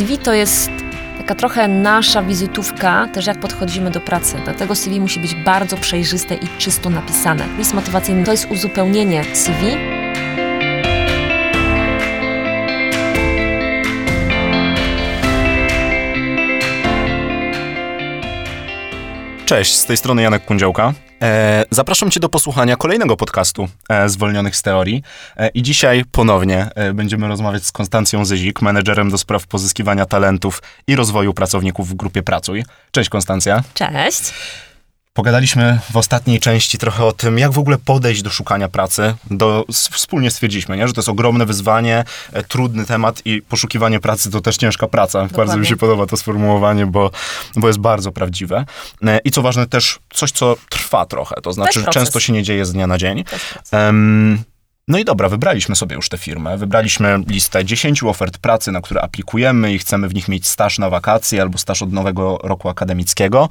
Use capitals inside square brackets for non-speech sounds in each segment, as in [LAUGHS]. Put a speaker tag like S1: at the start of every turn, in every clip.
S1: CV to jest taka trochę nasza wizytówka, też jak podchodzimy do pracy. Dlatego CV musi być bardzo przejrzyste i czysto napisane. List motywacyjny to jest uzupełnienie CV.
S2: Cześć, z tej strony Janek Kundziałka. E, zapraszam Cię do posłuchania kolejnego podcastu e, Zwolnionych z Teorii. E, I dzisiaj ponownie e, będziemy rozmawiać z Konstancją Zyzik, menedżerem do spraw pozyskiwania talentów i rozwoju pracowników w grupie Pracuj. Cześć Konstancja.
S1: Cześć.
S2: Pogadaliśmy w ostatniej części trochę o tym, jak w ogóle podejść do szukania pracy. Do, wspólnie stwierdziliśmy, nie? że to jest ogromne wyzwanie, e, trudny temat i poszukiwanie pracy to też ciężka praca. Bardzo mi
S1: Dokładnie.
S2: się podoba to sformułowanie, bo, bo jest bardzo prawdziwe. E, I co ważne, też coś, co trwa trochę. To znaczy, często się nie dzieje z dnia na dzień. No i dobra, wybraliśmy sobie już tę firmę. Wybraliśmy listę 10 ofert pracy, na które aplikujemy i chcemy w nich mieć staż na wakacje albo staż od nowego roku akademickiego.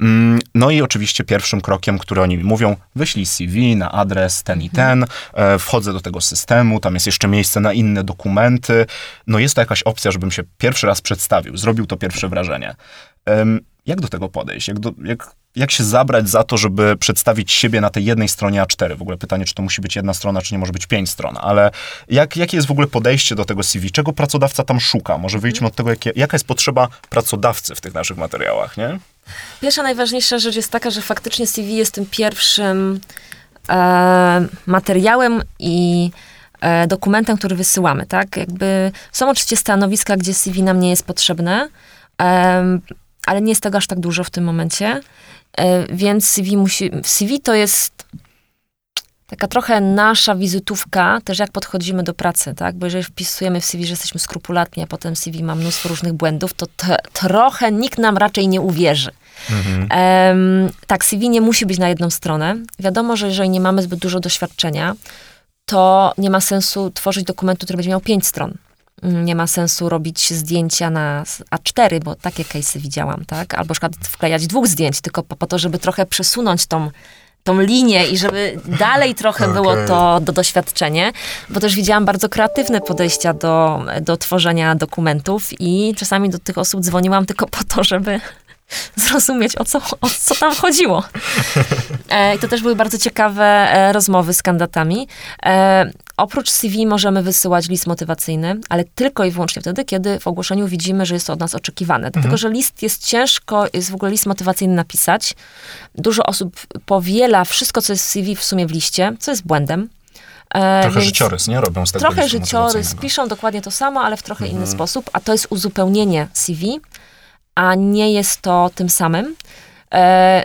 S2: Mm, No i oczywiście pierwszym krokiem, który oni mi mówią, wyślij CV na adres ten i ten, e, wchodzę do tego systemu, tam jest jeszcze miejsce na inne dokumenty. No jest to jakaś opcja, żebym się pierwszy raz przedstawił, zrobił to pierwsze wrażenie. Jak do tego podejść? Jak, do, jak, jak się zabrać za to, żeby przedstawić siebie na tej jednej stronie A4? W ogóle pytanie, czy to musi być jedna strona, czy nie może być pięć stron, ale jak, jakie jest w ogóle podejście do tego CV? Czego pracodawca tam szuka? Może wyjdźmy od tego, jakie, jaka jest potrzeba pracodawcy w tych naszych materiałach, nie?
S1: Pierwsza najważniejsza rzecz jest taka, że faktycznie CV jest tym pierwszym e, materiałem i e, dokumentem, który wysyłamy, tak? Jakby są oczywiście stanowiska, gdzie CV nam nie jest potrzebne, em, ale nie jest tego aż tak dużo w tym momencie, e, więc CV musi, CV to jest taka trochę nasza wizytówka, też jak podchodzimy do pracy, tak? Bo jeżeli wpisujemy w CV, że jesteśmy skrupulatni, a potem CV ma mnóstwo różnych błędów, to trochę nikt nam raczej nie uwierzy. Em, tak, CV nie musi być na jedną stronę. Wiadomo, że jeżeli nie mamy zbyt dużo doświadczenia, to nie ma sensu tworzyć dokumentu, który będzie miał pięć stron. Nie ma sensu robić zdjęcia na s- A4, bo takie case'y widziałam, tak? Albo przykład wklejać dwóch zdjęć, tylko po, po to, żeby trochę przesunąć tą, tą linię i żeby dalej trochę było
S2: Okej.
S1: to do doświadczenie, bo też widziałam bardzo kreatywne podejścia do, do tworzenia dokumentów i czasami do tych osób dzwoniłam tylko po to, żeby [LAUGHS] zrozumieć, o co, o co tam chodziło. [LAUGHS] E, I to też były bardzo ciekawe e, rozmowy z kandydatami. Oprócz CV możemy wysyłać list motywacyjny, ale tylko i wyłącznie wtedy, kiedy w ogłoszeniu widzimy, że jest to od nas oczekiwane. Dlatego, że list jest ciężko, jest w ogóle list motywacyjny napisać. Dużo osób powiela wszystko, co jest w CV w sumie w liście, co jest błędem. E,
S2: Trochę życiorys, nie? Robią z tego
S1: Trochę życiorys, piszą dokładnie to samo, ale w trochę
S2: Mhm.
S1: inny sposób, a to jest uzupełnienie CV, a nie jest to tym samym. E,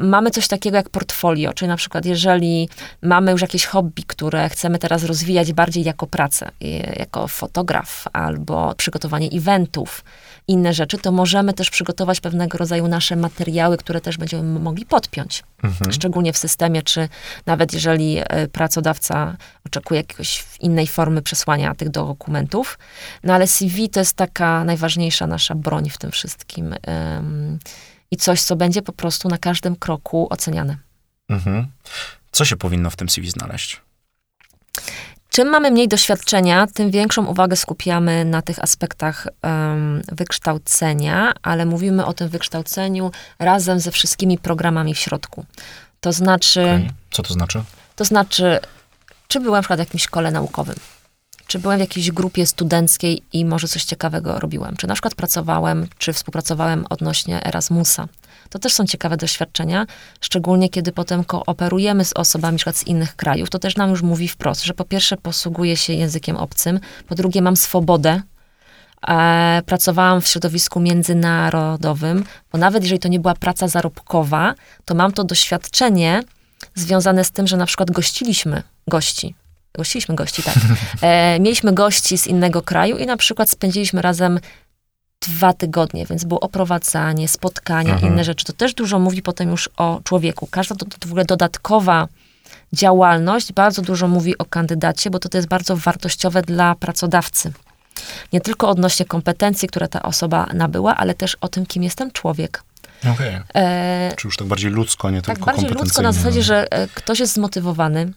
S1: mamy coś takiego jak portfolio, czyli na przykład jeżeli mamy już jakieś hobby, które chcemy teraz rozwijać bardziej jako pracę, jako fotograf albo przygotowanie eventów, inne rzeczy, to możemy też przygotować pewnego rodzaju nasze materiały, które też będziemy mogli podpiąć.
S2: Mhm.
S1: Szczególnie w systemie, czy nawet jeżeli e, pracodawca oczekuje jakiegoś innej formy przesłania tych dokumentów. No ale CV to jest taka najważniejsza nasza broń w tym wszystkim em, i coś, co będzie po prostu na każdym kroku oceniane.
S2: Mhm. Co się powinno w tym CV znaleźć?
S1: Czym mamy mniej doświadczenia, tym większą uwagę skupiamy na tych aspektach em, wykształcenia, ale mówimy o tym wykształceniu razem ze wszystkimi programami w środku. To znaczy,
S2: Okej. Co to znaczy?
S1: To znaczy, czy byłem na przykład w jakimś szkole naukowym, czy byłem w jakiejś grupie studenckiej i może coś ciekawego robiłem, czy na przykład pracowałem, czy współpracowałem odnośnie Erasmusa. To też są ciekawe doświadczenia, szczególnie kiedy potem kooperujemy z osobami na z innych krajów. To też nam już mówi wprost, że po pierwsze posługuję się językiem obcym, po drugie mam swobodę. E, pracowałam w środowisku międzynarodowym, bo nawet jeżeli to nie była praca zarobkowa, to mam to doświadczenie związane z tym, że na przykład gościliśmy gości. Gościliśmy gości, tak. [LAUGHS] E, mieliśmy gości z innego kraju i na przykład spędziliśmy razem dwa tygodnie, więc było oprowadzanie, spotkania,
S2: Mhm.
S1: inne rzeczy. To też dużo mówi potem już o człowieku. Każda to, to w ogóle dodatkowa działalność bardzo dużo mówi o kandydacie, bo to, to jest bardzo wartościowe dla pracodawcy. Nie tylko odnośnie kompetencji, które ta osoba nabyła, ale też o tym, kim jest ten człowiek.
S2: Okej.
S1: E,
S2: Czy już tak bardziej ludzko, nie
S1: tak
S2: tylko
S1: bardziej ludzko na zasadzie,
S2: no.
S1: że e, ktoś jest zmotywowany,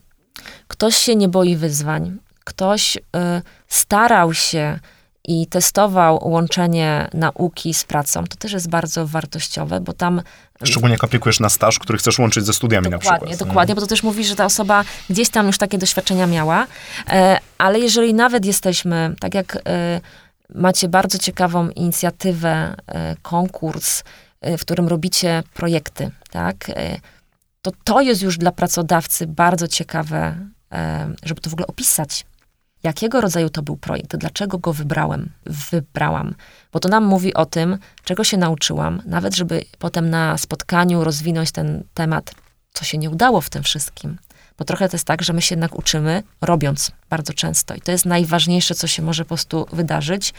S1: ktoś się nie boi wyzwań, ktoś e, starał się i testował łączenie nauki z pracą, to też jest bardzo wartościowe, bo tam
S2: Szczególnie jak aplikujesz na staż, który chcesz łączyć ze studiami
S1: dokładnie,
S2: na przykład.
S1: Dokładnie, bo to też mówi, że ta osoba gdzieś tam już takie doświadczenia miała, e, ale jeżeli nawet jesteśmy, tak jak e, macie bardzo ciekawą inicjatywę, e, konkurs, e, w którym robicie projekty, tak, to to jest już dla pracodawcy bardzo ciekawe, e, żeby to w ogóle opisać. Jakiego rodzaju to był projekt? Dlaczego go wybrałem? Wybrałam. Bo to nam mówi o tym, czego się nauczyłam, nawet żeby potem na spotkaniu rozwinąć ten temat, co się nie udało w tym wszystkim. Bo trochę to jest tak, że my się jednak uczymy, robiąc bardzo często. I to jest najważniejsze, co się może po prostu wydarzyć.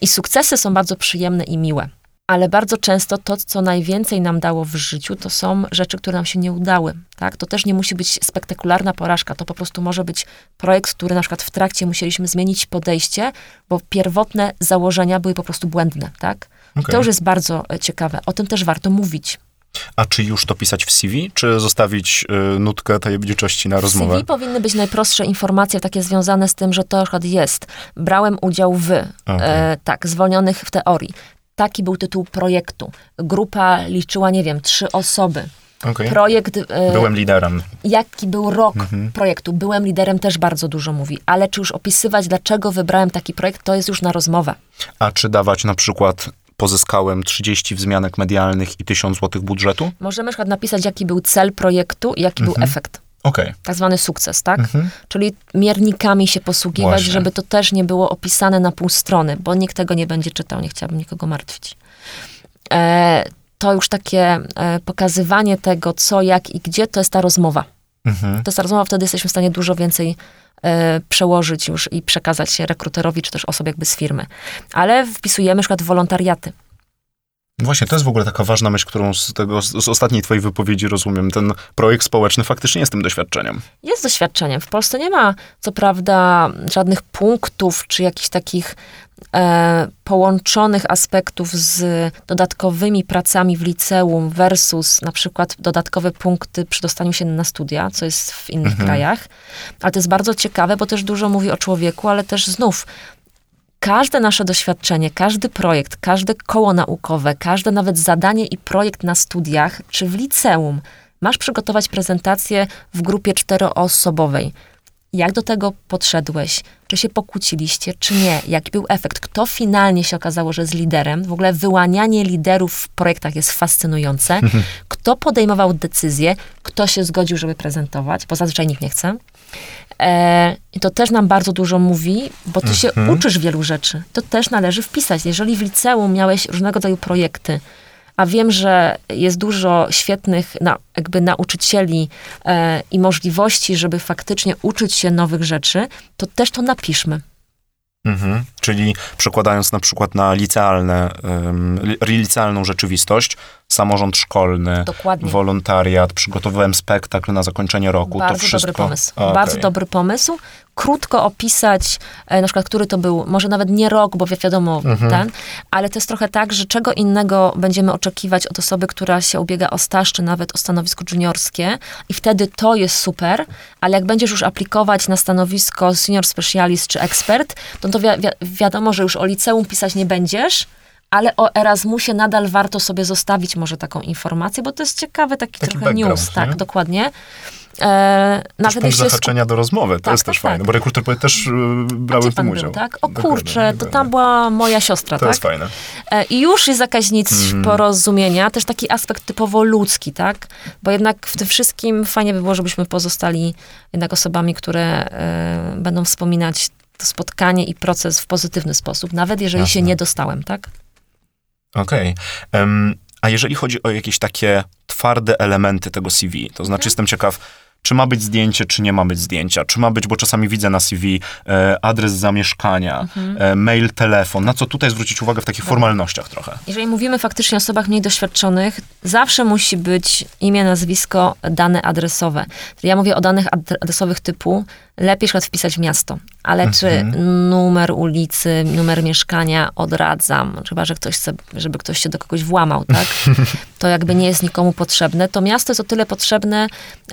S1: I sukcesy są bardzo przyjemne i miłe. Ale bardzo często to, co najwięcej nam dało w życiu, to są rzeczy, które nam się nie udały. Tak? To też nie musi być spektakularna porażka. To po prostu może być projekt, który na przykład w trakcie musieliśmy zmienić podejście, bo pierwotne założenia były po prostu błędne. Tak?
S2: Okej.
S1: To już jest bardzo e, ciekawe. O tym też warto mówić.
S2: A czy już to pisać w CV, czy zostawić y, nutkę tajemniczości na
S1: W
S2: rozmowę?
S1: CV powinny być najprostsze informacje takie związane z tym, że to na przykład jest. Brałem udział w,
S2: Okej.
S1: e, tak, zwolnionych w teorii. Taki był tytuł projektu. Grupa liczyła, nie wiem, trzy osoby.
S2: Okej.
S1: Projekt, e,
S2: Byłem liderem.
S1: jaki był rok
S2: Mhm.
S1: projektu. Byłem liderem też bardzo dużo mówi, ale czy już opisywać, dlaczego wybrałem taki projekt, to jest już na rozmowę.
S2: A czy dawać na przykład pozyskałem 30 wzmianek medialnych i 1000 złotych budżetu?
S1: Możemy na przykład napisać, jaki był cel projektu i jaki
S2: Mhm.
S1: był efekt.
S2: Okej.
S1: Tak zwany sukces, tak?
S2: Mhm.
S1: Czyli miernikami się posługiwać,
S2: Właśnie.
S1: żeby to też nie było opisane na pół strony, bo nikt tego nie będzie czytał, nie chciałabym nikogo martwić. E, to już takie e, pokazywanie tego, co, jak i gdzie, to jest ta rozmowa.
S2: Mhm.
S1: To jest ta rozmowa, wtedy jesteśmy w stanie dużo więcej e, przełożyć już i przekazać się rekruterowi, czy też osobie jakby z firmy. Ale wpisujemy na przykład wolontariaty.
S2: Właśnie, to jest w ogóle taka ważna myśl, którą z, tego, z ostatniej twojej wypowiedzi rozumiem. Ten projekt społeczny faktycznie jest tym doświadczeniem.
S1: Jest doświadczeniem. W Polsce nie ma, co prawda, żadnych punktów, czy jakichś takich e, połączonych aspektów z dodatkowymi pracami w liceum versus na przykład dodatkowe punkty przy dostaniu się na studia, co jest w innych
S2: Mhm.
S1: krajach. Ale to jest bardzo ciekawe, bo też dużo mówi o człowieku, ale też znów każde nasze doświadczenie, każdy projekt, każde koło naukowe, każde nawet zadanie i projekt na studiach czy w liceum, masz przygotować prezentację w grupie czteroosobowej. Jak do tego podszedłeś? Czy się pokłóciliście, czy nie? Jaki był efekt? Kto finalnie się okazało, że jest liderem? W ogóle wyłanianie liderów w projektach jest fascynujące. [LAUGHS] Kto podejmował decyzje? Kto się zgodził, żeby prezentować? Bo zazwyczaj nikt nie chce. E, I to też nam bardzo dużo mówi, bo ty się
S2: Mhm.
S1: uczysz wielu rzeczy. To też należy wpisać. Jeżeli w liceum miałeś różnego rodzaju projekty, a wiem, że jest dużo świetnych na, jakby nauczycieli e, i możliwości, żeby faktycznie uczyć się nowych rzeczy, to też to napiszmy.
S2: Mhm. Czyli przekładając na przykład na licealne, um, li- licealną rzeczywistość, samorząd szkolny,
S1: Dokładnie.
S2: wolontariat, przygotowywałem spektakl na zakończenie roku.
S1: Bardzo
S2: to wszystko.
S1: dobry pomysł.
S2: A,
S1: Bardzo dobry pomysł. Krótko opisać, e, na przykład, który to był, może nawet nie rok, bo wi- wiadomo,
S2: Mhm.
S1: ten, ale to jest trochę tak, że czego innego będziemy oczekiwać od osoby, która się ubiega o staż, czy nawet o stanowisko juniorskie i wtedy to jest super, ale jak będziesz już aplikować na stanowisko senior specialist czy ekspert, to, to wi- wi- wiadomo, że już o liceum pisać nie będziesz, ale o Erasmusie nadal warto sobie zostawić może taką informację, bo to jest ciekawy taki,
S2: Taki
S1: trochę news, tak,
S2: nie?
S1: dokładnie. E, nawet
S2: punkt zahaczenia do rozmowy, to
S1: Tak,
S2: jest
S1: tak,
S2: też
S1: tak.
S2: fajne, bo rekruter powie też y, brały w tym udział.
S1: był, tak? O
S2: Dokładnie,
S1: kurczę, to
S2: dokładnie.
S1: tam była moja siostra,
S2: To
S1: tak?
S2: jest fajne.
S1: E, I już jest jakaś nic
S2: Mhm.
S1: porozumienia, też taki aspekt typowo ludzki, tak? Bo jednak w tym wszystkim fajnie by było, żebyśmy pozostali jednak osobami, które e, będą wspominać to spotkanie i proces w pozytywny sposób, nawet jeżeli się
S2: Jasne.
S1: nie dostałem, tak?
S2: Okej. Em, A jeżeli chodzi o jakieś takie twarde elementy tego CV, to znaczy jestem ciekaw, czy ma być zdjęcie, czy nie ma być zdjęcia, czy ma być, bo czasami widzę na CV e, adres zamieszkania, e, mail, telefon, na co tutaj zwrócić uwagę w takich formalnościach trochę.
S1: Jeżeli mówimy faktycznie o osobach mniej doświadczonych, zawsze musi być imię, nazwisko, dane adresowe. Ja mówię o danych ad- adresowych typu, lepiej przykład wpisać miasto, ale czy numer ulicy, numer mieszkania odradzam, chyba, że ktoś chce, żeby ktoś się do kogoś włamał, tak? [LAUGHS] To jakby nie jest nikomu potrzebne. To miasto jest o tyle potrzebne,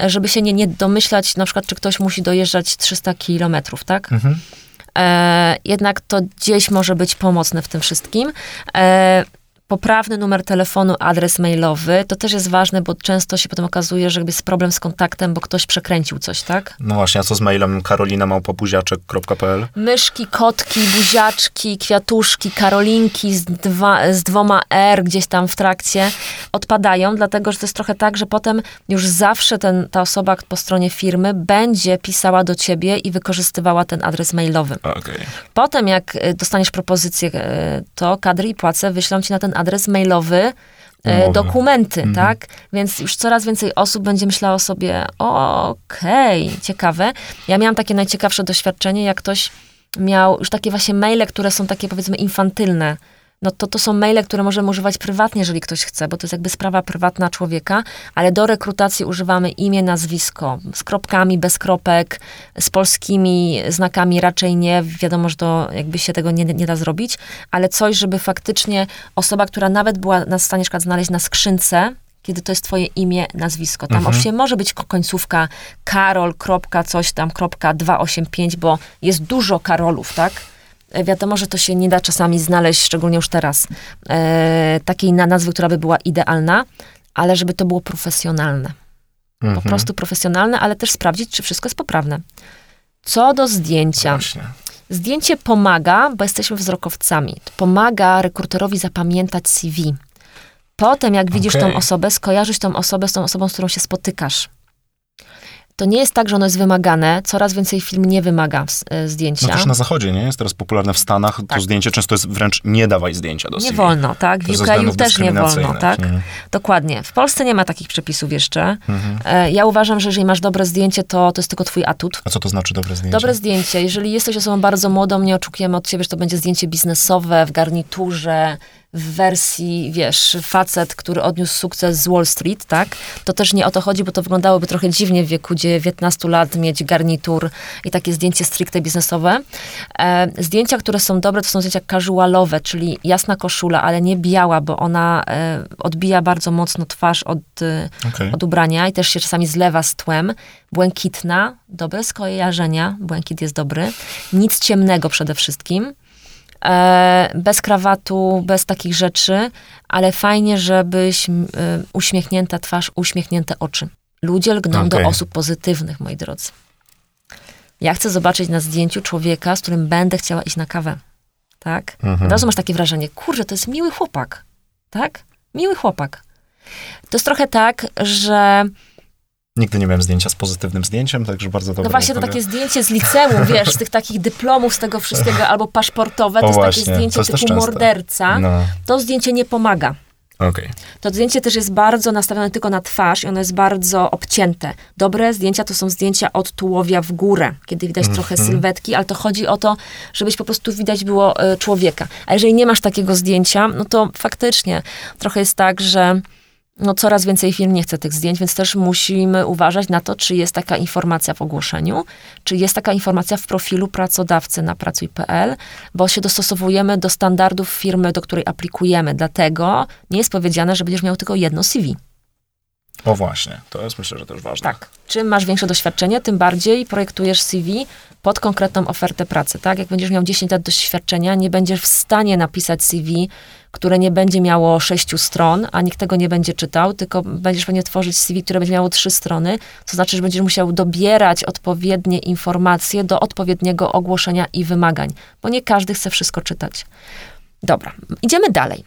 S1: żeby się nie, nie domyślać, na przykład, czy ktoś musi dojeżdżać 300 kilometrów, tak?
S2: Mhm.
S1: e, jednak to gdzieś może być pomocne w tym wszystkim. E, poprawny numer telefonu, adres mailowy, to też jest ważne, bo często się potem okazuje, że jest problem z kontaktem, bo ktoś przekręcił coś, tak?
S2: No właśnie, a co z mailem karolinamałpobuziaczek.pl?
S1: Myszki, kotki, buziaczki, kwiatuszki, karolinki z, dwa, z dwoma R gdzieś tam w trakcie odpadają, dlatego, że to jest trochę tak, że potem już zawsze ten, ta osoba po stronie firmy będzie pisała do ciebie i wykorzystywała ten adres mailowy.
S2: Okay.
S1: Potem, jak y, dostaniesz propozycję, y, to kadry i płace wyślą ci na ten adres mailowy e, dokumenty, mhm. tak? Więc już coraz więcej osób będzie myślało sobie, okej, okay, ciekawe. Ja miałam takie najciekawsze doświadczenie, jak ktoś miał już takie właśnie maile, które są takie powiedzmy infantylne, no to to są maile, które możemy używać prywatnie, jeżeli ktoś chce, bo to jest jakby sprawa prywatna człowieka, ale do rekrutacji używamy imię, nazwisko, z kropkami, bez kropek, z polskimi znakami raczej nie, wiadomo, że to jakby się tego nie, nie da zrobić, ale coś, żeby faktycznie osoba, która nawet była na stanie przykład znaleźć na skrzynce, kiedy to jest twoje imię, nazwisko. Tam mhm. oczywiście może być końcówka karol, kropka, coś tam, kropka 285, bo jest dużo karolów, tak? Wiadomo, że to się nie da czasami znaleźć, szczególnie już teraz, e, takiej nazwy, która by była idealna, ale żeby to było profesjonalne. Mhm. Po prostu profesjonalne, ale też sprawdzić, czy wszystko jest poprawne. Co do zdjęcia. Właśnie. Zdjęcie pomaga, bo jesteśmy wzrokowcami. Pomaga rekruterowi zapamiętać CV. Potem, jak widzisz okay. tą osobę, skojarzyć tą osobę z tą osobą, z którą się spotykasz to nie jest tak, że ono jest wymagane. Coraz więcej film nie wymaga e, zdjęcia.
S2: No też na zachodzie, nie? Jest teraz popularne w Stanach. Tak. To zdjęcie często jest wręcz nie dawaj zdjęcia do
S1: CV. Nie wolno, tak? W UK też nie wolno, tak? Mhm. Dokładnie. W Polsce nie ma takich przepisów jeszcze. Mhm. E, ja uważam, że jeżeli masz dobre zdjęcie, to to jest tylko twój atut.
S2: A co to znaczy dobre zdjęcie?
S1: Dobre zdjęcie. Jeżeli jesteś osobą bardzo młodą, nie oczekujemy od ciebie, że to będzie zdjęcie biznesowe, w garniturze, w wersji, wiesz, facet, który odniósł sukces z Wall Street, tak? To też nie o to chodzi, bo to wyglądałoby trochę dziwnie w wieku 19 lat mieć garnitur i takie zdjęcie stricte biznesowe. E, zdjęcia, które są dobre, to są zdjęcia casualowe, czyli jasna koszula, ale nie biała, bo ona e, odbija bardzo mocno twarz od, e, okay. od ubrania i też się czasami zlewa z tłem. Błękitna, dobre skojarzenia, błękit jest dobry. Nic ciemnego przede wszystkim bez krawatu, bez takich rzeczy, ale fajnie, żebyś e, uśmiechnięta twarz, uśmiechnięte oczy. Ludzie lgną okay. do osób pozytywnych, moi drodzy. Ja chcę zobaczyć na zdjęciu człowieka, z którym będę chciała iść na kawę. Tak? Mhm. Od razu masz takie wrażenie, kurczę, to jest miły chłopak. Tak? Miły chłopak. To jest trochę tak, że
S2: Nigdy nie miałem zdjęcia z pozytywnym zdjęciem, także bardzo dobre.
S1: No właśnie, to takie zdjęcie z liceum, wiesz, z tych takich dyplomów, z tego wszystkiego, albo paszportowe, to o jest właśnie, takie zdjęcie typu morderca. No. To zdjęcie nie pomaga.
S2: Okay.
S1: To zdjęcie też jest bardzo nastawione tylko na twarz i ono jest bardzo obcięte. Dobre zdjęcia to są zdjęcia od tułowia w górę, kiedy widać mm -hmm. trochę sylwetki, ale to chodzi o to, żebyś po prostu widać było y, człowieka. A jeżeli nie masz takiego zdjęcia, no to faktycznie trochę jest tak, że no coraz więcej firm nie chce tych zdjęć, więc też musimy uważać na to, czy jest taka informacja w ogłoszeniu, czy jest taka informacja w profilu pracodawcy na pracuj.pl, bo się dostosowujemy do standardów firmy, do której aplikujemy. Dlatego nie jest powiedziane, że będziesz miał tylko jedno CV.
S2: O właśnie, to jest myślę, że też ważne.
S1: Tak. Czym masz większe doświadczenie, tym bardziej projektujesz CV pod konkretną ofertę pracy, tak? Jak będziesz miał 10 lat doświadczenia, nie będziesz w stanie napisać CV, które nie będzie miało sześciu stron, a nikt tego nie będzie czytał, tylko będziesz pewnie tworzyć CV, które będzie miało trzy strony, co znaczy, że będziesz musiał dobierać odpowiednie informacje do odpowiedniego ogłoszenia i wymagań, bo nie każdy chce wszystko czytać. Dobra, idziemy dalej.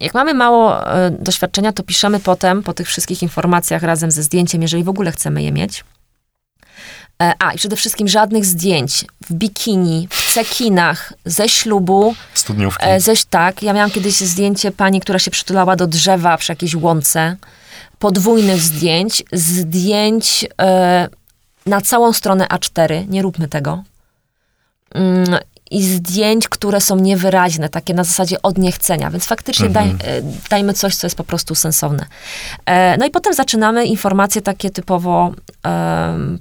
S1: Jak mamy mało y, doświadczenia, to piszemy potem po tych wszystkich informacjach razem ze zdjęciem, jeżeli w ogóle chcemy je mieć. E, a, i przede wszystkim żadnych zdjęć w bikini, w cekinach, ze ślubu.
S2: Studniówki. E,
S1: ze, tak, ja miałam kiedyś zdjęcie pani, która się przytulała do drzewa przy jakiejś łące. Podwójnych zdjęć, zdjęć e, na całą stronę A4. Nie róbmy tego. Mm, i zdjęć, które są niewyraźne, takie na zasadzie odniechcenia, więc faktycznie mhm. daj, e, dajmy coś, co jest po prostu sensowne. E, no i potem zaczynamy informacje takie typowo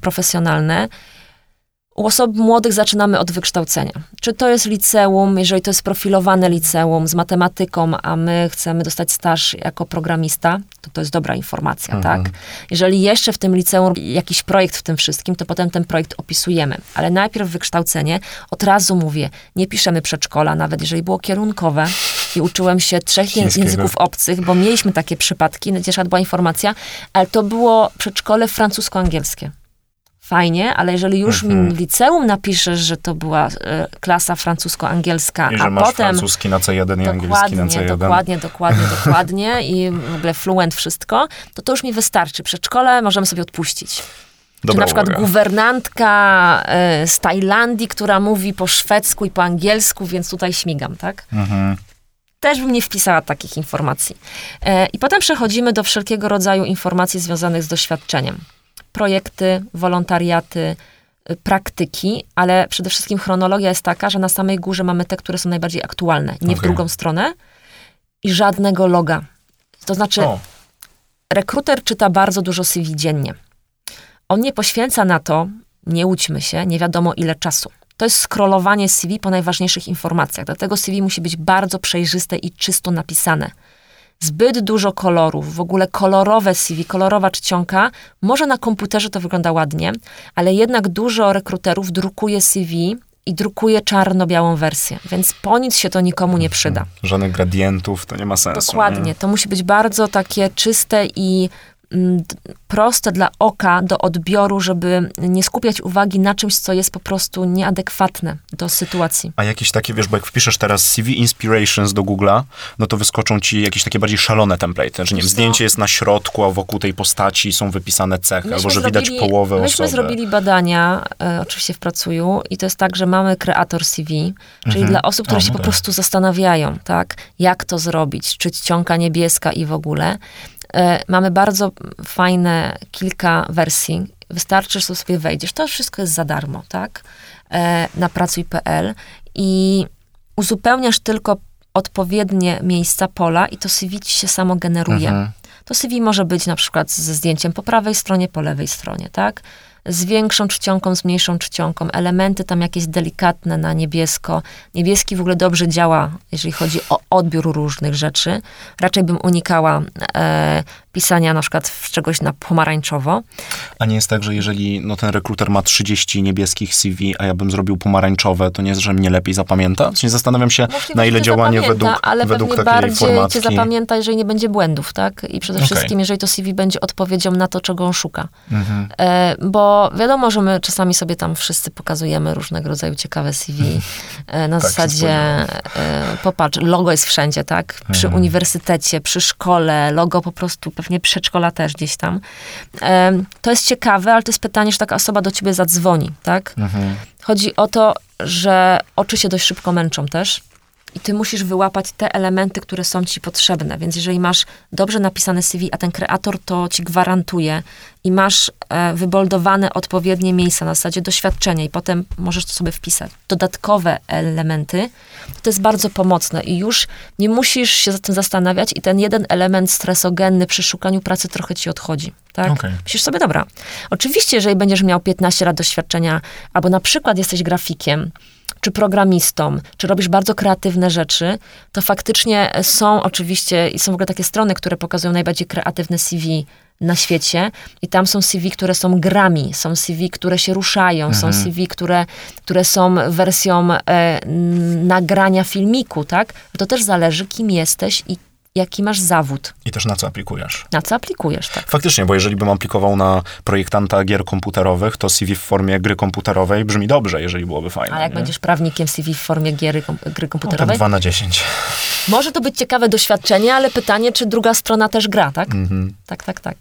S1: profesjonalne. U osób młodych zaczynamy od wykształcenia. Czy to jest liceum, jeżeli to jest profilowane liceum z matematyką, a my chcemy dostać staż jako programista, to to jest dobra informacja,
S2: Mhm.
S1: tak? Jeżeli jeszcze w tym liceum jakiś projekt w tym wszystkim, to potem ten projekt opisujemy. Ale najpierw wykształcenie, od razu mówię, nie piszemy przedszkola, nawet jeżeli było kierunkowe i uczyłem się trzech języków obcych, bo mieliśmy takie przypadki, gdzie była informacja, ale to było przedszkole francusko-angielskie. Fajnie, ale jeżeli już
S2: Mhm.
S1: mi w liceum napiszesz, że to była e, klasa francusko-angielska,
S2: I że
S1: a
S2: masz
S1: potem
S2: francuski na C1 i angielski na
S1: dokładnie,
S2: C1.
S1: dokładnie, dokładnie, dokładnie i w ogóle fluent wszystko, to to już mi wystarczy. Przedszkole możemy sobie odpuścić. Czy
S2: Dobra
S1: na przykład
S2: uwaga.
S1: guwernantka e, z Tajlandii, która mówi po szwedzku i po angielsku, więc tutaj śmigam, tak?
S2: Mhm.
S1: Też bym nie wpisała takich informacji. E, I potem przechodzimy do wszelkiego rodzaju informacji związanych z doświadczeniem. Projekty, wolontariaty, y, praktyki, ale przede wszystkim chronologia jest taka, że na samej górze mamy te, które są najbardziej aktualne, nie w
S2: Okej.
S1: drugą stronę i żadnego loga. To znaczy,
S2: O,
S1: rekruter czyta bardzo dużo CV dziennie. On nie poświęca na to, nie łudźmy się, nie wiadomo ile czasu. To jest scrollowanie CV po najważniejszych informacjach. Dlatego CV musi być bardzo przejrzyste i czysto napisane. Zbyt dużo kolorów, w ogóle kolorowe CV, kolorowa czcionka, może na komputerze to wygląda ładnie, ale jednak dużo rekruterów drukuje CV i drukuje czarno-białą wersję, więc po nic się to nikomu nie przyda.
S2: żadnych gradientów, to nie ma sensu.
S1: Dokładnie. To musi być bardzo takie czyste i proste dla oka do odbioru, żeby nie skupiać uwagi na czymś, co jest po prostu nieadekwatne do sytuacji.
S2: A jakieś takie, wiesz, bo jak wpiszesz teraz CV Inspirations do Google'a, no to wyskoczą ci jakieś takie bardziej szalone template, że nie wiem, zdjęcie jest na środku, a wokół tej postaci są wypisane cechy, albo że widać połowę
S1: myśmy
S2: osoby.
S1: zrobili badania, e, oczywiście w Pracuju, i to jest tak, że mamy kreator CV, czyli dla osób, które
S2: A,
S1: się
S2: no
S1: po
S2: tak.
S1: prostu zastanawiają, tak, jak to zrobić, czy czcionka niebieska i w ogóle. E, mamy bardzo fajne kilka wersji. Wystarczy, że sobie wejdziesz. To wszystko jest za darmo, tak? E, na pracuj.pl i uzupełniasz tylko odpowiednie miejsca pola i to CV ci się samo generuje.
S2: Mhm.
S1: To CV może być na przykład ze zdjęciem po prawej stronie, po lewej stronie, tak? Z większą czcionką, z mniejszą czcionką, elementy tam jakieś delikatne na niebiesko. Niebieski w ogóle dobrze działa, jeżeli chodzi o odbiór różnych rzeczy. Raczej bym unikała e, pisania na przykład czegoś na pomarańczowo.
S2: A nie jest tak, że jeżeli no, ten rekruter ma 30 niebieskich CV, a ja bym zrobił pomarańczowe, to nie jest, że mnie lepiej zapamięta? Czyli zastanawiam się,
S1: Możliwe,
S2: na ile działanie
S1: zapamięta,
S2: według,
S1: ale
S2: według takiej
S1: bardziej
S2: formatki.
S1: cię zapamięta, jeżeli nie będzie błędów, tak? I przede
S2: Okej.
S1: wszystkim, jeżeli to CV będzie odpowiedzią na to, czego on szuka.
S2: Mhm.
S1: E, bo wiadomo, że my czasami sobie tam wszyscy pokazujemy różnego rodzaju ciekawe CV. [LAUGHS] E, na
S2: Tak
S1: zasadzie, e, popatrz, logo jest wszędzie, tak? Przy
S2: Mhm.
S1: uniwersytecie, przy szkole, logo po prostu, pewnie przedszkola też gdzieś tam. E, to jest ciekawe, ale to jest pytanie, że taka osoba do ciebie zadzwoni, tak?
S2: Mhm.
S1: Chodzi o to, że oczy się dość szybko męczą też. I ty musisz wyłapać te elementy, które są ci potrzebne. Więc jeżeli masz dobrze napisane CV, a ten kreator to ci gwarantuje i masz e, wyboldowane odpowiednie miejsca na zasadzie doświadczenia i potem możesz to sobie wpisać. Dodatkowe elementy, to jest bardzo pomocne i już nie musisz się za tym zastanawiać i ten jeden element stresogenny przy szukaniu pracy trochę ci odchodzi. Tak?
S2: Okej.
S1: Myślisz sobie, dobra, oczywiście, jeżeli będziesz miał 15 lat doświadczenia, albo na przykład jesteś grafikiem, czy programistą, czy robisz bardzo kreatywne rzeczy, to faktycznie są oczywiście, i są w ogóle takie strony, które pokazują najbardziej kreatywne CV na świecie i tam są CV, które są grami, są CV, które się ruszają, są CV, które, które są wersją e, nagrania filmiku, tak? To też zależy, kim jesteś i jaki masz zawód,
S2: I też na co aplikujesz.
S1: na co aplikujesz, tak?
S2: Faktycznie, bo jeżeli bym aplikował na projektanta gier komputerowych, to CV w formie gry komputerowej brzmi dobrze, jeżeli byłoby fajne.
S1: A jak
S2: nie?
S1: będziesz prawnikiem CV w formie giery, kom, gry
S2: No, tak
S1: komputerowej?
S2: 2 na 10.
S1: Może to być ciekawe doświadczenie, ale pytanie, czy druga strona też gra, tak?
S2: Mhm.
S1: Tak, tak, tak.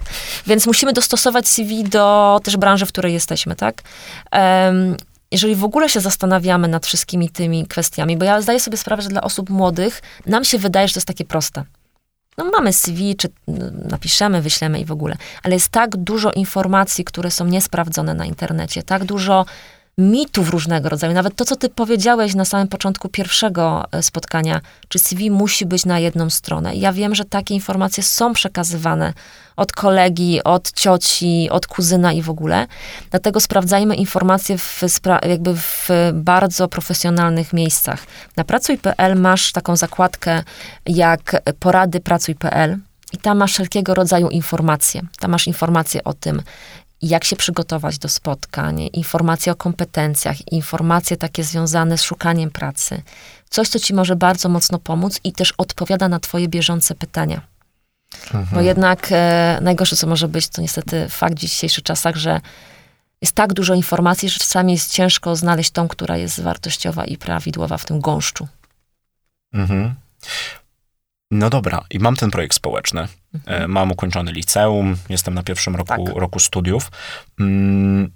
S1: Więc musimy dostosować CV do też branży, w której jesteśmy, tak? Em, jeżeli w ogóle się zastanawiamy nad wszystkimi tymi kwestiami, bo ja zdaję sobie sprawę, że dla osób młodych nam się wydaje, że to jest takie proste. No mamy CV, czy mm, napiszemy, wyślemy i w ogóle, ale jest tak dużo informacji, które są niesprawdzone na internecie, tak dużo mitów różnego rodzaju. Nawet to, co ty powiedziałeś na samym początku pierwszego e, spotkania, czy CV musi być na jedną stronę. Ja wiem, że takie informacje są przekazywane od kolegi, od cioci, od kuzyna i w ogóle. Dlatego sprawdzajmy informacje w, jakby w bardzo profesjonalnych miejscach. Na pracuj.pl masz taką zakładkę jak porady pracuj.pl i tam masz wszelkiego rodzaju informacje. Tam masz informacje o tym, jak się przygotować do spotkań, informacje o kompetencjach, informacje takie związane z szukaniem pracy. Coś, co ci może bardzo mocno pomóc i też odpowiada na twoje bieżące pytania. Mhm. Bo jednak e, najgorsze, co może być, to niestety fakt w dzisiejszych czasach, że jest tak dużo informacji, że czasami jest ciężko znaleźć tą, która jest wartościowa i prawidłowa w tym gąszczu. Mhm.
S2: No dobra, i mam ten projekt społeczny. Mhm. E, mam ukończony liceum, jestem na pierwszym roku, tak. roku studiów. Mm,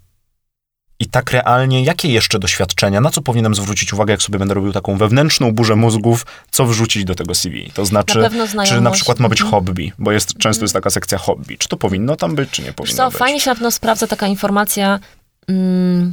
S2: I tak realnie, jakie jeszcze doświadczenia, na co powinienem zwrócić uwagę, jak sobie będę robił taką wewnętrzną burzę mózgów, co wrzucić do tego CV? To znaczy, na czy na przykład ma być mhm. hobby, bo jest, często mhm. jest taka sekcja hobby. Czy to powinno tam być, czy nie powinno co, być?
S1: Fajnie się na pewno sprawdza taka informacja, mm,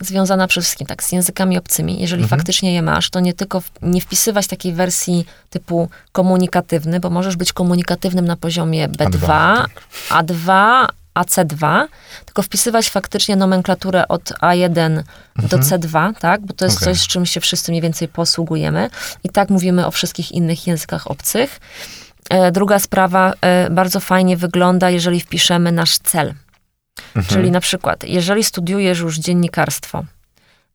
S1: związana przede wszystkim tak z językami obcymi. Jeżeli mhm. faktycznie je masz, to nie tylko w, nie wpisywać takiej wersji typu komunikatywny, bo możesz być komunikatywnym na poziomie B2, A2, tak. A2 AC2, tylko wpisywać faktycznie nomenklaturę od A1 mhm. do C2, tak? Bo to jest okay. coś, z czym się wszyscy mniej więcej posługujemy. I tak mówimy o wszystkich innych językach obcych. E, druga sprawa, e, bardzo fajnie wygląda, jeżeli wpiszemy nasz cel. Mhm. Czyli na przykład, jeżeli studiujesz już dziennikarstwo,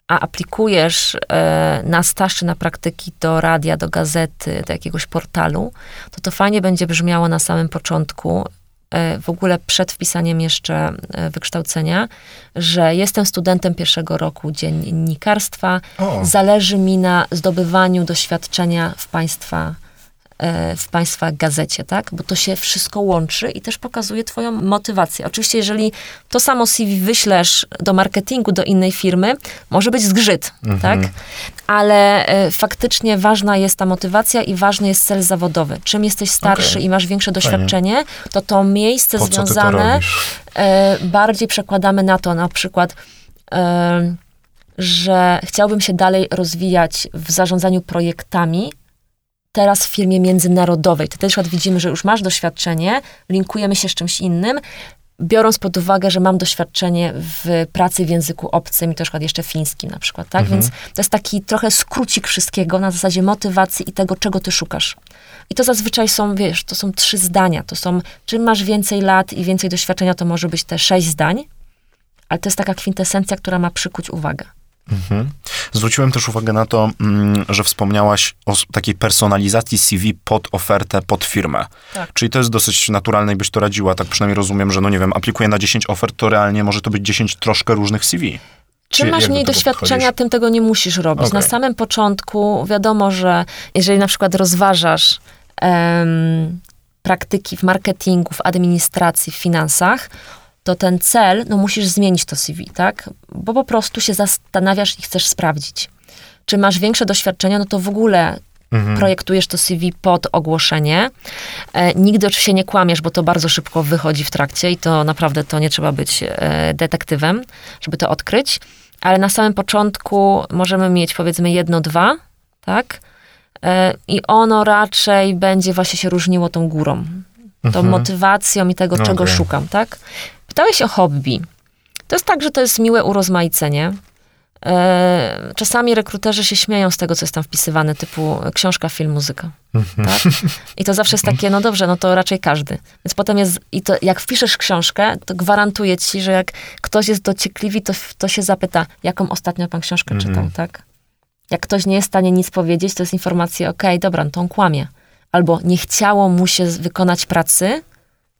S1: a aplikujesz e, na staż czy na praktyki do radia, do gazety, do jakiegoś portalu, to to fajnie będzie brzmiało na samym początku, e, w ogóle przed wpisaniem jeszcze e, wykształcenia, że jestem studentem pierwszego roku dziennikarstwa, o. zależy mi na zdobywaniu doświadczenia w państwa w Państwa gazecie, tak? Bo to się wszystko łączy i też pokazuje Twoją motywację. Oczywiście, jeżeli to samo CV wyślesz do marketingu, do innej firmy, może być zgrzyt, mhm. tak? Ale e, faktycznie ważna jest ta motywacja i ważny jest cel zawodowy. Czym jesteś starszy okay. i masz większe doświadczenie, Fajnie. to to miejsce związane e, bardziej przekładamy na to, na przykład że chciałbym się dalej rozwijać w zarządzaniu projektami, teraz w firmie międzynarodowej. To też widzimy, że już masz doświadczenie, linkujemy się z czymś innym, biorąc pod uwagę, że mam doświadczenie w pracy w języku obcym i to przykład jeszcze fińskim na przykład, tak? Mhm. Więc to jest taki trochę skrócik wszystkiego na zasadzie motywacji i tego, czego ty szukasz. I to zazwyczaj są, wiesz, to są trzy zdania. To są, czym masz więcej lat i więcej doświadczenia, to może być te sześć zdań, ale to jest taka kwintesencja, która ma przykuć uwagę. Mhm.
S2: Zwróciłem też uwagę na to, mm, że wspomniałaś o takiej personalizacji CV pod ofertę, pod firmę. Tak. Czyli to jest dosyć naturalne i byś to radziła. Tak przynajmniej rozumiem, że no nie wiem, aplikuję na 10 ofert, to realnie może to być 10 troszkę różnych CV.
S1: Czym masz mniej do doświadczenia, podchodzisz? tym tego nie musisz robić. Okay. Na samym początku wiadomo, że jeżeli na przykład rozważasz um, praktyki w marketingu, w administracji, w finansach, to ten cel, no musisz zmienić to CV, tak? Bo po prostu się zastanawiasz i chcesz sprawdzić. Czy masz większe doświadczenia, no to w ogóle mhm. projektujesz to CV pod ogłoszenie. E, nigdy oczywiście nie kłamiesz, bo to bardzo szybko wychodzi w trakcie i to naprawdę to nie trzeba być e, detektywem, żeby to odkryć. Ale na samym początku możemy mieć powiedzmy jedno, dwa, tak? E, I ono raczej będzie właśnie się różniło tą górą, tą mhm. motywacją i tego, czego okay. szukam, tak? Pytałeś o hobby. To jest tak, że to jest miłe urozmaicenie. E, czasami rekruterzy się śmieją z tego, co jest tam wpisywane, typu książka, film, muzyka. Mhm. Tak? I to zawsze jest takie, no dobrze, no to raczej każdy. Więc potem jest, i to jak wpiszesz książkę, to gwarantuję ci, że jak ktoś jest dociekliwy, to, to się zapyta, jaką ostatnio pan książkę mhm. czytał, tak? Jak ktoś nie jest w stanie nic powiedzieć, to jest informacja, okej, okay, dobra, no to on kłamie. Albo nie chciało mu się wykonać pracy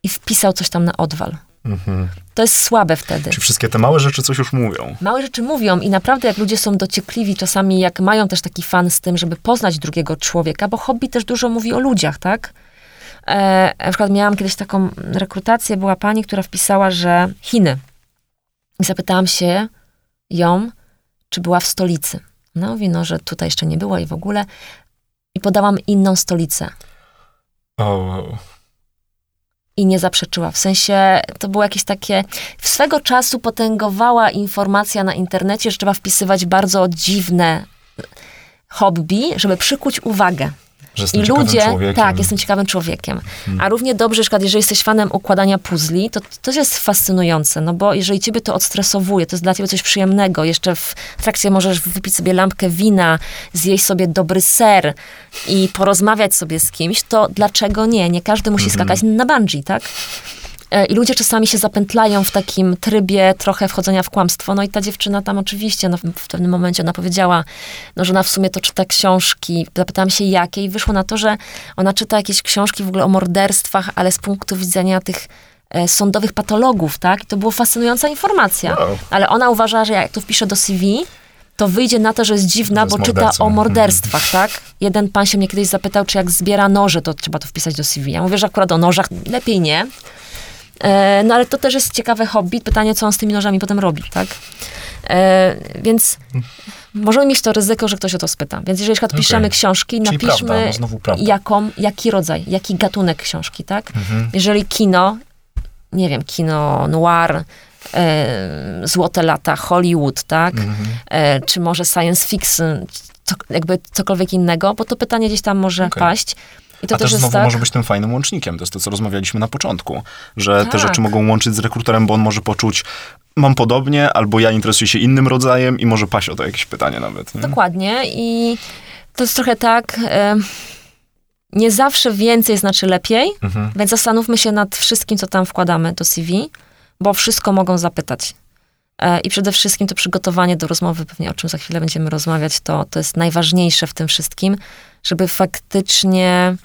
S1: i wpisał coś tam na odwal. Mhm. To jest słabe wtedy.
S2: Czy wszystkie te małe rzeczy coś już mówią?
S1: Małe rzeczy mówią i naprawdę jak ludzie są dociekliwi, czasami jak mają też taki fan z tym, żeby poznać drugiego człowieka, bo hobby też dużo mówi o ludziach, tak? E, na przykład miałam kiedyś taką rekrutację, była pani, która wpisała, że Chiny. I zapytałam się ją, czy była w stolicy. No, mówi, no, że tutaj jeszcze nie była i w ogóle. I podałam inną stolicę.
S2: O,
S1: i nie zaprzeczyła. W sensie to było jakieś takie. Swego czasu potęgowała informacja na internecie, że trzeba wpisywać bardzo dziwne hobby, żeby przykuć uwagę.
S2: Że jestem
S1: I ludzie,
S2: człowiekiem.
S1: tak, jestem ciekawym człowiekiem. A równie dobrze, przykład, jeżeli jesteś fanem układania puzli, to to też jest fascynujące, no bo jeżeli ciebie to odstresowuje, to jest dla ciebie coś przyjemnego, jeszcze w trakcie możesz wypić sobie lampkę wina, zjeść sobie dobry ser i porozmawiać sobie z kimś, to dlaczego nie? Nie każdy musi skakać na bungee, tak? E, I ludzie czasami się zapętlają w takim trybie trochę wchodzenia w kłamstwo. No i ta dziewczyna tam oczywiście, no, w pewnym momencie ona powiedziała, no, że ona w sumie to czyta książki. Zapytałam się jakie i wyszło na to, że ona czyta jakieś książki w ogóle o morderstwach, ale z punktu widzenia tych e, sądowych patologów, tak? I to była fascynująca informacja.
S2: Wow.
S1: Ale ona uważa, że jak to wpisze do CV, to wyjdzie na to, że jest dziwna, bo czyta o morderstwach, tak? Jeden pan się mnie kiedyś zapytał, czy jak zbiera noże, to trzeba to wpisać do CV. Ja mówię, że akurat o nożach lepiej nie. E, no ale to też jest ciekawe hobby. Pytanie, co on z tymi nożami potem robi, tak? E, więc możemy mieć to ryzyko, że ktoś o to spyta. Więc jeżeli
S2: Okej.
S1: piszemy książki,
S2: Czyli
S1: napiszmy
S2: prawda, no prawda.
S1: jaką, jaki rodzaj, jaki gatunek książki, tak?
S2: Mhm.
S1: Jeżeli kino, nie wiem, kino noir, e, złote lata, Hollywood, tak?
S2: Mhm.
S1: E, czy może science fiction, co, jakby cokolwiek innego, bo to pytanie gdzieś tam może
S2: Okej.
S1: paść. I to
S2: A
S1: też
S2: też znowu
S1: tak.
S2: może być tym fajnym łącznikiem. To jest to, co rozmawialiśmy na początku. Że te
S1: Tak.
S2: rzeczy mogą łączyć z rekruterem, bo on może poczuć, mam podobnie, albo ja interesuję się innym rodzajem i może paść o to jakieś pytanie nawet. Nie?
S1: Dokładnie i to jest trochę tak, e, nie zawsze więcej znaczy lepiej,
S2: Mhm.
S1: więc zastanówmy się nad wszystkim, co tam wkładamy do CV, bo wszystko mogą zapytać. E, I przede wszystkim to przygotowanie do rozmowy, pewnie o czym za chwilę będziemy rozmawiać, to, to jest najważniejsze w tym wszystkim, żeby faktycznie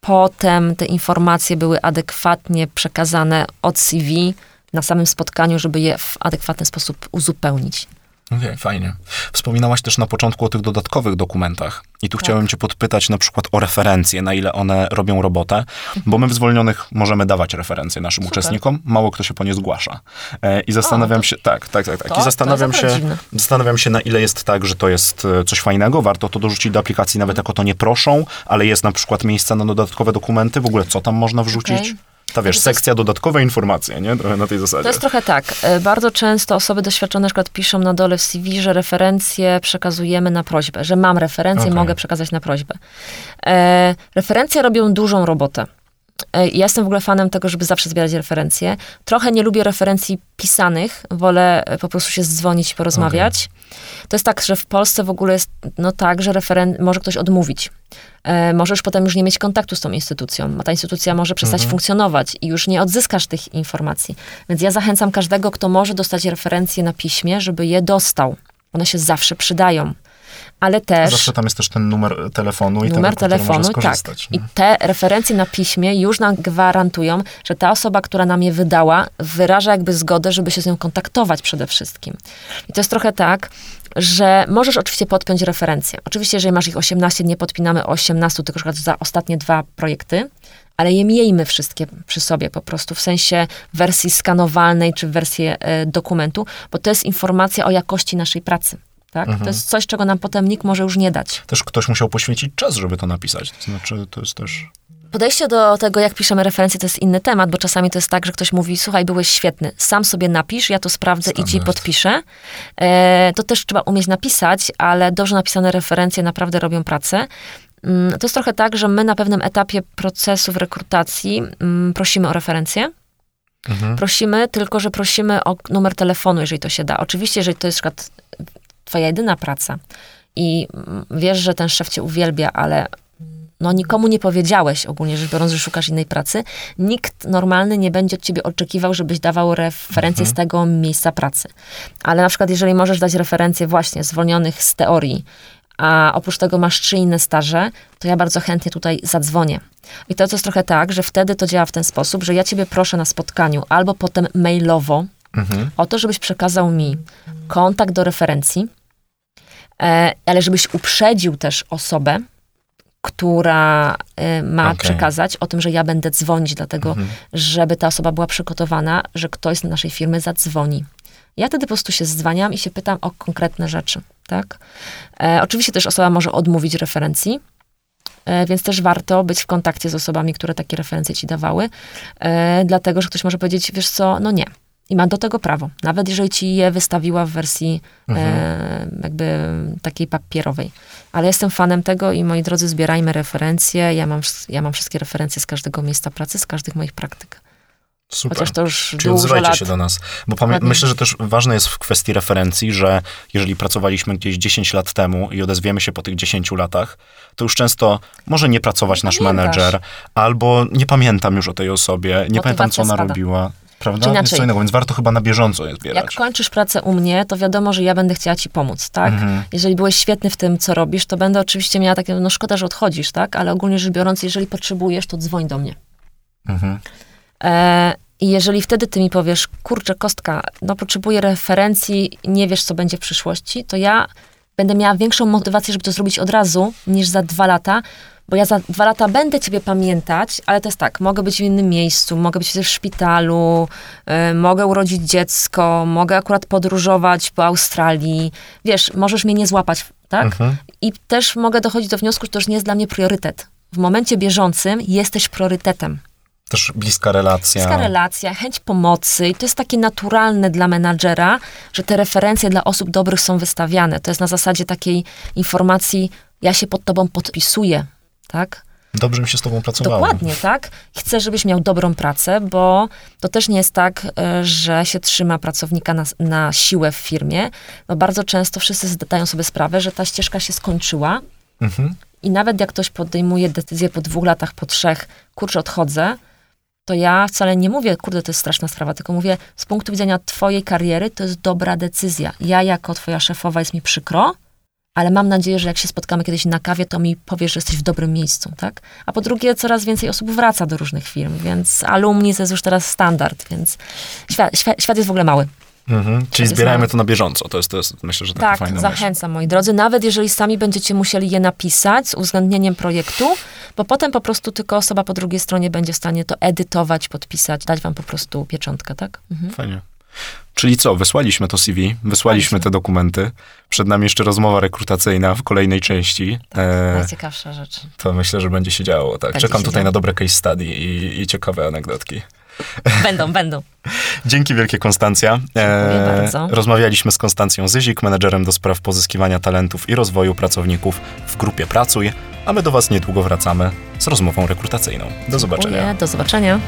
S1: potem te informacje były adekwatnie przekazane od CV na samym spotkaniu, żeby je w adekwatny sposób uzupełnić.
S2: Okej, fajnie. Wspominałaś też na początku o tych dodatkowych dokumentach. I tu
S1: Tak.
S2: chciałem cię podpytać na przykład o referencje, na ile one robią robotę, bo my w zwolnionych możemy dawać referencje naszym
S1: Super.
S2: uczestnikom, mało kto się po nie zgłasza. E, I zastanawiam
S1: to-
S2: się, tak, tak, tak, tak.
S1: to-
S2: I zastanawiam się,
S1: dziwne.
S2: zastanawiam się, na ile jest tak, że to jest e, coś fajnego, warto to dorzucić do aplikacji, nawet jak o to nie proszą, ale jest na przykład miejsce na dodatkowe dokumenty, w ogóle co tam można wrzucić?
S1: Okej.
S2: Ta wiesz, sekcja dodatkowe informacje, nie? Trochę na tej zasadzie.
S1: To jest trochę tak. E, Bardzo często osoby doświadczone na przykład piszą na dole w CV, że referencje przekazujemy na prośbę, że mam referencję,
S2: Okej.
S1: mogę przekazać na prośbę. E, referencje robią dużą robotę. E, Ja jestem w ogóle fanem tego, żeby zawsze zbierać referencje. Trochę nie lubię referencji pisanych, wolę e, po prostu się zdzwonić i porozmawiać. To jest tak, że w Polsce w ogóle jest no tak, że referen- może ktoś odmówić. E, możesz potem już nie mieć kontaktu z tą instytucją, a ta instytucja może przestać funkcjonować i już nie odzyskasz tych informacji. Więc ja zachęcam każdego, kto może dostać referencje na piśmie, żeby je dostał. One się zawsze przydają. Ale też
S2: Zawsze tam jest też ten numer telefonu i ten
S1: numer telefonu, tak.
S2: skorzystać.
S1: I
S2: nie?
S1: te referencje na piśmie już nam gwarantują, że ta osoba, która nam je wydała, wyraża jakby zgodę, żeby się z nią kontaktować przede wszystkim. I to jest trochę tak, że możesz oczywiście podpiąć referencje. Oczywiście, jeżeli masz ich 18, nie podpinamy 18, tylko za ostatnie dwa projekty, ale je miejmy wszystkie przy sobie po prostu, w sensie wersji skanowalnej czy wersji e, dokumentu, bo to jest informacja o jakości naszej pracy. Tak?
S2: Mhm.
S1: To jest coś, czego nam potem nikt może już nie dać.
S2: Też ktoś musiał poświęcić czas, żeby to napisać. To znaczy, to jest też...
S1: Podejście do tego, jak piszemy referencje, to jest inny temat, bo czasami to jest tak, że ktoś mówi, słuchaj, byłeś świetny, sam sobie napisz, ja to sprawdzę i ci
S2: Standard.
S1: podpiszę. E, to też trzeba umieć napisać, ale dobrze napisane referencje naprawdę robią pracę. Mm, To jest trochę tak, że my na pewnym etapie procesów rekrutacji mm, prosimy o referencje.
S2: Mhm.
S1: Prosimy, tylko że prosimy o numer telefonu, jeżeli to się da. Oczywiście, jeżeli to jest na przykład twoja jedyna praca i mm, wiesz, że ten szef cię uwielbia, ale no nikomu nie powiedziałeś ogólnie rzecz biorąc, że szukasz innej pracy, nikt normalny nie będzie od ciebie oczekiwał, żebyś dawał referencje z tego miejsca pracy. Ale na przykład, jeżeli możesz dać referencje właśnie zwolnionych z teorii, a oprócz tego masz trzy inne staże, to ja bardzo chętnie tutaj zadzwonię. I to, to jest trochę tak, że wtedy to działa w ten sposób, że ja ciebie proszę na spotkaniu albo potem mailowo
S2: Mhm.
S1: o to, żebyś przekazał mi kontakt do referencji, ale żebyś uprzedził też osobę, która e, ma
S2: Okej.
S1: przekazać o tym, że ja będę dzwonić, dlatego żeby ta osoba była przygotowana, że ktoś z naszej firmy zadzwoni. Ja wtedy po prostu się dzwaniam i się pytam o konkretne rzeczy, tak? E, oczywiście też osoba może odmówić referencji, E, więc też warto być w kontakcie z osobami, które takie referencje ci dawały, e, dlatego, że ktoś może powiedzieć, wiesz co, no nie. I ma do tego prawo, nawet jeżeli ci je wystawiła w wersji mhm. e, jakby takiej papierowej. Ale jestem fanem tego i moi drodzy, zbierajmy referencje. Ja mam, ja mam wszystkie referencje z każdego miejsca pracy, z każdych moich praktyk.
S2: Super. Chociaż to już Czyli odzywajcie lat... się do nas. Bo pamię- myślę, że też ważne jest w kwestii referencji, że jeżeli pracowaliśmy gdzieś 10 lat temu i odezwiemy się po tych 10 latach, to już często może nie pracować nasz menedżer, albo nie pamiętam już o tej osobie, nie Motywacja pamiętam, co ona spada. robiła. Prawda? Czy inaczej, co innego, więc warto chyba na bieżąco je zbierać.
S1: Jak kończysz pracę u mnie, to wiadomo, że ja będę chciała ci pomóc, tak? Mhm. Jeżeli byłeś świetny w tym, co robisz, to będę oczywiście miała takie, no szkoda, że odchodzisz, tak? Ale ogólnie rzecz biorąc, jeżeli potrzebujesz, to dzwoń do mnie. Mhm. E, I jeżeli wtedy ty mi powiesz, kurczę, kostka, no potrzebuję referencji, nie wiesz, co będzie w przyszłości, to ja będę miała większą motywację, żeby to zrobić od razu, niż za dwa lata, bo ja za dwa lata będę ciebie pamiętać, ale to jest tak, mogę być w innym miejscu, mogę być w szpitalu, yy, mogę urodzić dziecko, mogę akurat podróżować po Australii. Wiesz, możesz mnie nie złapać, tak? Mhm. I też mogę dochodzić do wniosku, że to już nie jest dla mnie priorytet. W momencie bieżącym jesteś priorytetem.
S2: Też bliska relacja.
S1: Bliska relacja, chęć pomocy. I to jest takie naturalne dla menadżera, że te referencje dla osób dobrych są wystawiane. To jest na zasadzie takiej informacji, ja się pod tobą podpisuję, tak?
S2: Dobrze mi się z tobą pracowało.
S1: Dokładnie, tak? Chcę, żebyś miał dobrą pracę, bo to też nie jest tak, e, że się trzyma pracownika na, na siłę w firmie, bo bardzo często wszyscy zdają sobie sprawę, że ta ścieżka się skończyła mhm. i nawet jak ktoś podejmuje decyzję po dwóch latach, po trzech, kurczę, odchodzę, to ja wcale nie mówię, kurde, to jest straszna sprawa, tylko mówię, z punktu widzenia twojej kariery, to jest dobra decyzja. Ja jako twoja szefowa jest mi przykro, ale mam nadzieję, że jak się spotkamy kiedyś na kawie, to mi powiesz, że jesteś w dobrym miejscu, tak? A po drugie, coraz więcej osób wraca do różnych firm, więc alumni to jest już teraz standard, więc świat, świat, świat jest w ogóle mały.
S2: Mhm. Czyli zbierajmy to na bieżąco. To jest, to jest myślę, że
S1: tak, zachęcam, myśl. moi drodzy. Nawet jeżeli sami będziecie musieli je napisać z uwzględnieniem projektu, bo potem po prostu tylko osoba po drugiej stronie będzie w stanie to edytować, podpisać, dać wam po prostu pieczątkę, tak?
S2: Mhm. Fajnie. Czyli co, wysłaliśmy to CV, wysłaliśmy te dokumenty. Przed nami jeszcze rozmowa rekrutacyjna w kolejnej części.
S1: Tak, e, najciekawsza rzecz.
S2: To myślę, że będzie się działo. Tak. Będzie Czekam tutaj działo. na dobre case study i, i ciekawe anegdotki. [LAUGHS]
S1: Będą, będą.
S2: Dzięki wielkie, Konstancja.
S1: Dziękuję e, bardzo.
S2: Rozmawialiśmy z Konstancją Zyzik, menedżerem do spraw pozyskiwania talentów i rozwoju pracowników w grupie Pracuj, a my do Was niedługo wracamy z rozmową rekrutacyjną. Do Dziękuję, zobaczenia.
S1: Do zobaczenia.